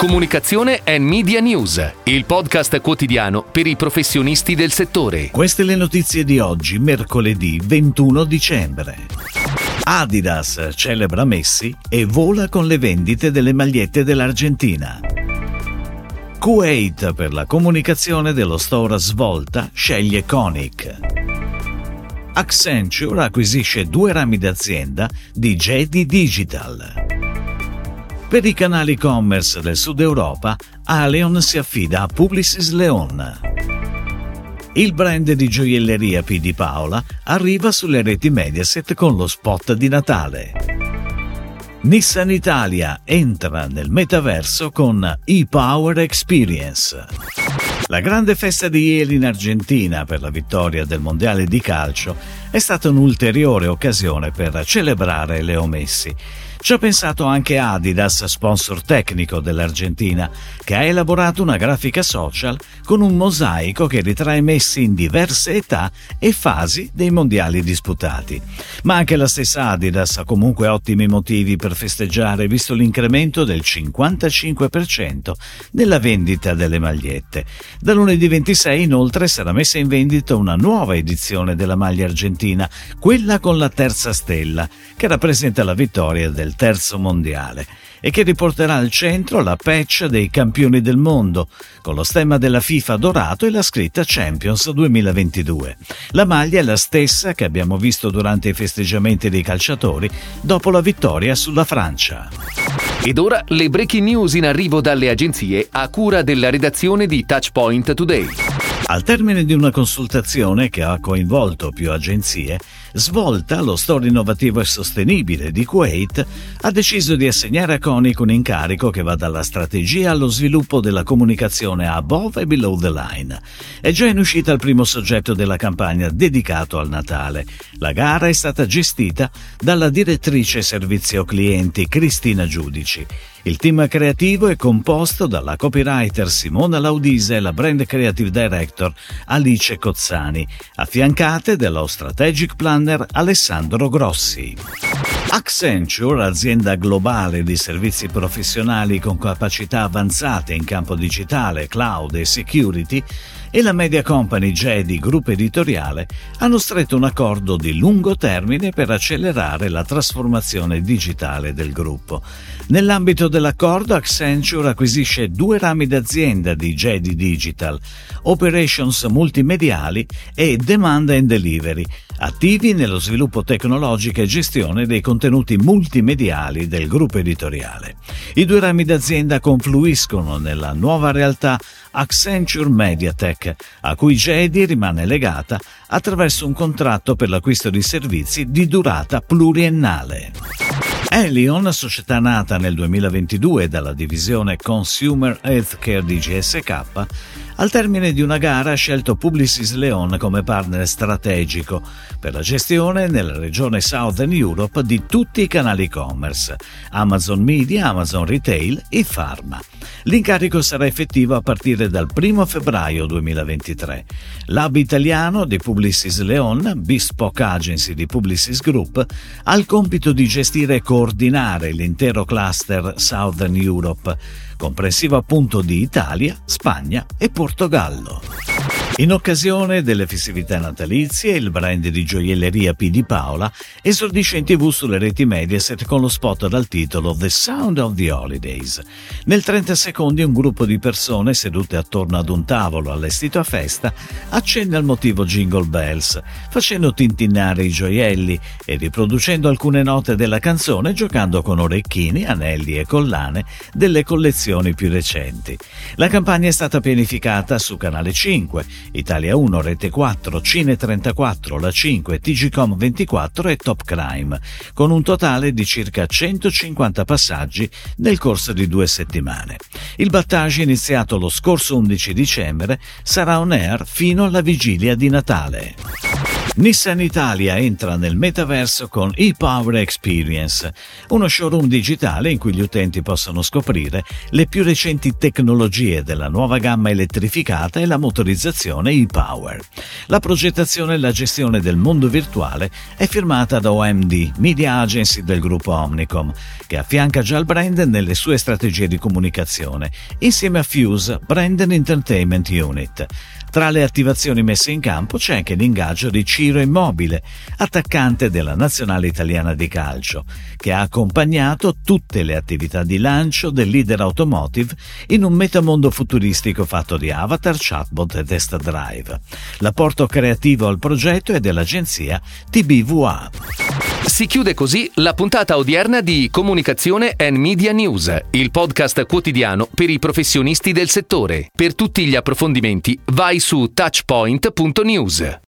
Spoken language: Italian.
Comunicazione e Media News, il podcast quotidiano per i professionisti del settore. Queste le notizie di oggi, mercoledì 21 dicembre. Adidas celebra Messi e vola con le vendite delle magliette dell'Argentina. Kuwait per la comunicazione dello store Svolta sceglie Konik. Accenture acquisisce due rami d'azienda di JD Digital. Per i canali e-commerce del Sud Europa, Aleon si affida a Publicis Leon. Il brand di gioielleria P di Paola arriva sulle reti Mediaset con lo spot di Natale. Nissan Italia entra nel metaverso con e-Power Experience. La grande festa di ieri in Argentina per la vittoria del Mondiale di calcio è stata un'ulteriore occasione per celebrare Leo Messi. Ci ha pensato anche Adidas, sponsor tecnico dell'Argentina, che ha elaborato una grafica social con un mosaico che ritrae Messi in diverse età e fasi dei mondiali disputati. Ma anche la stessa Adidas ha comunque ottimi motivi per festeggiare, visto l'incremento del 55% nella vendita delle magliette. Da lunedì 26 inoltre sarà messa in vendita una nuova edizione della maglia argentina, quella con la terza stella, che rappresenta la vittoria del del terzo mondiale e che riporterà al centro la patch dei campioni del mondo, con lo stemma della FIFA dorato e la scritta Champions 2022. La maglia è la stessa che abbiamo visto durante i festeggiamenti dei calciatori dopo la vittoria sulla Francia. Ed ora le breaking news in arrivo dalle agenzie a cura della redazione di Touchpoint Today. Al termine di una consultazione che ha coinvolto più agenzie, Svolta, lo store innovativo e sostenibile di Kuwait, ha deciso di assegnare a Konik un incarico che va dalla strategia allo sviluppo della comunicazione above e below the line. È già in uscita il primo soggetto della campagna dedicato al Natale. La gara è stata gestita dalla direttrice servizio clienti Cristina Giudici. Il team creativo è composto dalla copywriter Simona Laudise e la brand creative director Alice Cozzani, affiancate dallo strategic planner Alessandro Grossi. Accenture, azienda globale di servizi professionali con capacità avanzate in campo digitale, cloud e security, e la media company Jedi Gruppo Editoriale hanno stretto un accordo di lungo termine per accelerare la trasformazione digitale del gruppo. Nell'ambito dell'accordo Accenture acquisisce due rami d'azienda di Jedi Digital, Operations Multimediali e Demand and Delivery, attivi nello sviluppo tecnologico e gestione dei contenuti multimediali del gruppo editoriale. I due rami d'azienda confluiscono nella nuova realtà Accenture Mediatek, a cui Jedi rimane legata attraverso un contratto per l'acquisto di servizi di durata pluriennale. Elion, società nata nel 2022 dalla divisione Consumer Healthcare di GSK, al termine di una gara ha scelto Publicis Leon come partner strategico per la gestione nella regione Southern Europe di tutti i canali e-commerce, Amazon Media, Amazon Retail e Pharma. L'incarico sarà effettivo a partire dal 1 febbraio 2023. L'hub italiano di Publicis Leon, Bespoke Agency di Publicis Group, ha il compito di gestire e coordinare l'intero cluster Southern Europe, comprensivo appunto di Italia, Spagna e Portogallo. In occasione delle festività natalizie, il brand di gioielleria P di Paola esordisce in tv sulle reti Mediaset con lo spot dal titolo The Sound of the Holidays. Nel 30 secondi un gruppo di persone sedute attorno ad un tavolo allestito a festa accende al motivo Jingle Bells, facendo tintinnare i gioielli e riproducendo alcune note della canzone giocando con orecchini, anelli e collane delle collezioni più recenti. La campagna è stata pianificata su Canale 5 Italia 1, Rete 4, Cine 34, La 5, TGCOM 24 e Top Crime, con un totale di circa 150 passaggi nel corso di due settimane. Il battage iniziato lo scorso 11 dicembre sarà on air fino alla vigilia di Natale. Nissan Italia entra nel metaverso con ePower Experience, uno showroom digitale in cui gli utenti possono scoprire le più recenti tecnologie della nuova gamma elettrificata e la motorizzazione ePower. La progettazione e la gestione del mondo virtuale è firmata da OMD, media agency del gruppo Omnicom, che affianca già il brand nelle sue strategie di comunicazione, insieme a Fuse Brand Entertainment Unit. Tra le attivazioni messe in campo c'è anche l'ingaggio di Ciro Immobile, attaccante della nazionale italiana di calcio, che ha accompagnato tutte le attività di lancio del leader automotive in un metamondo futuristico fatto di avatar, chatbot e test drive. L'apporto creativo al progetto è dell'agenzia TBVA. Si chiude così la puntata odierna di Comunicazione and Media News, il podcast quotidiano per i professionisti del settore. Per tutti gli approfondimenti vai su touchpoint.news.